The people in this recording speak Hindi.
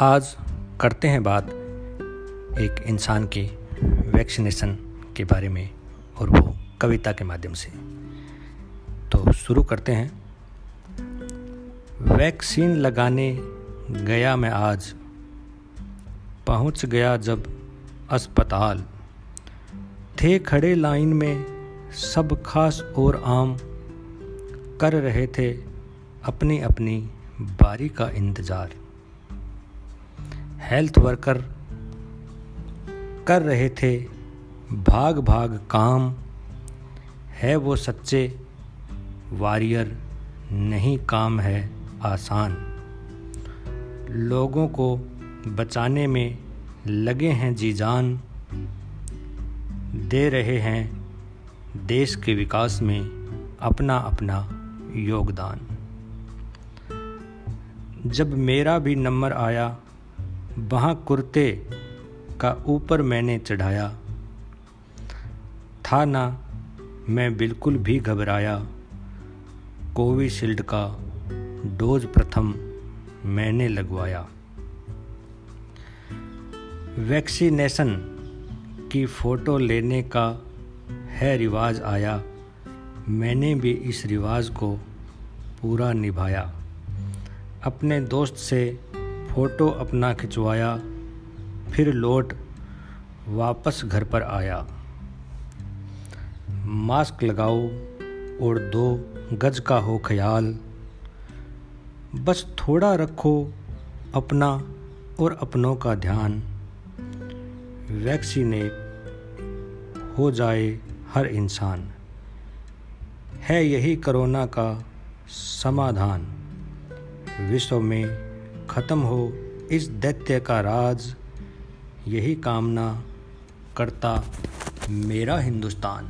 आज करते हैं बात एक इंसान के वैक्सीनेशन के बारे में और वो कविता के माध्यम से। तो शुरू करते हैं। वैक्सीन लगाने गया मैं आज। पहुँच गया जब अस्पताल। थे खड़े लाइन में सब खास और आम। कर रहे थे अपनी अपनी बारी का इंतज़ार। हेल्थ वर्कर कर रहे थे, भाग भाग काम, है वो सच्चे वारियर नहीं, काम है आसान। लोगों को बचाने में लगे हैं जी जान, दे रहे हैं देश के विकास में अपना अपना योगदान। जब मेरा भी नंबर आया वहाँ कुर्ते का ऊपर मैंने चढ़ाया। था ना, मैं बिल्कुल भी घबराया। कोविशील्ड का डोज प्रथम मैंने लगवाया। वैक्सीनेशन की फ़ोटो लेने का है रिवाज आया। मैंने भी इस रिवाज को पूरा निभाया। अपने दोस्त से फ़ोटो अपना खिंचवाया, फिर लौट वापस घर पर आया। मास्क लगाओ और दो गज का हो ख्याल। बस थोड़ा रखो अपना और अपनों का ध्यान। वैक्सीनेट हो जाए हर इंसान। है यही कोरोना का समाधान। विश्व में ख़त्म हो इस दैत्य का राज यही कामना करता मेरा हिंदुस्तान।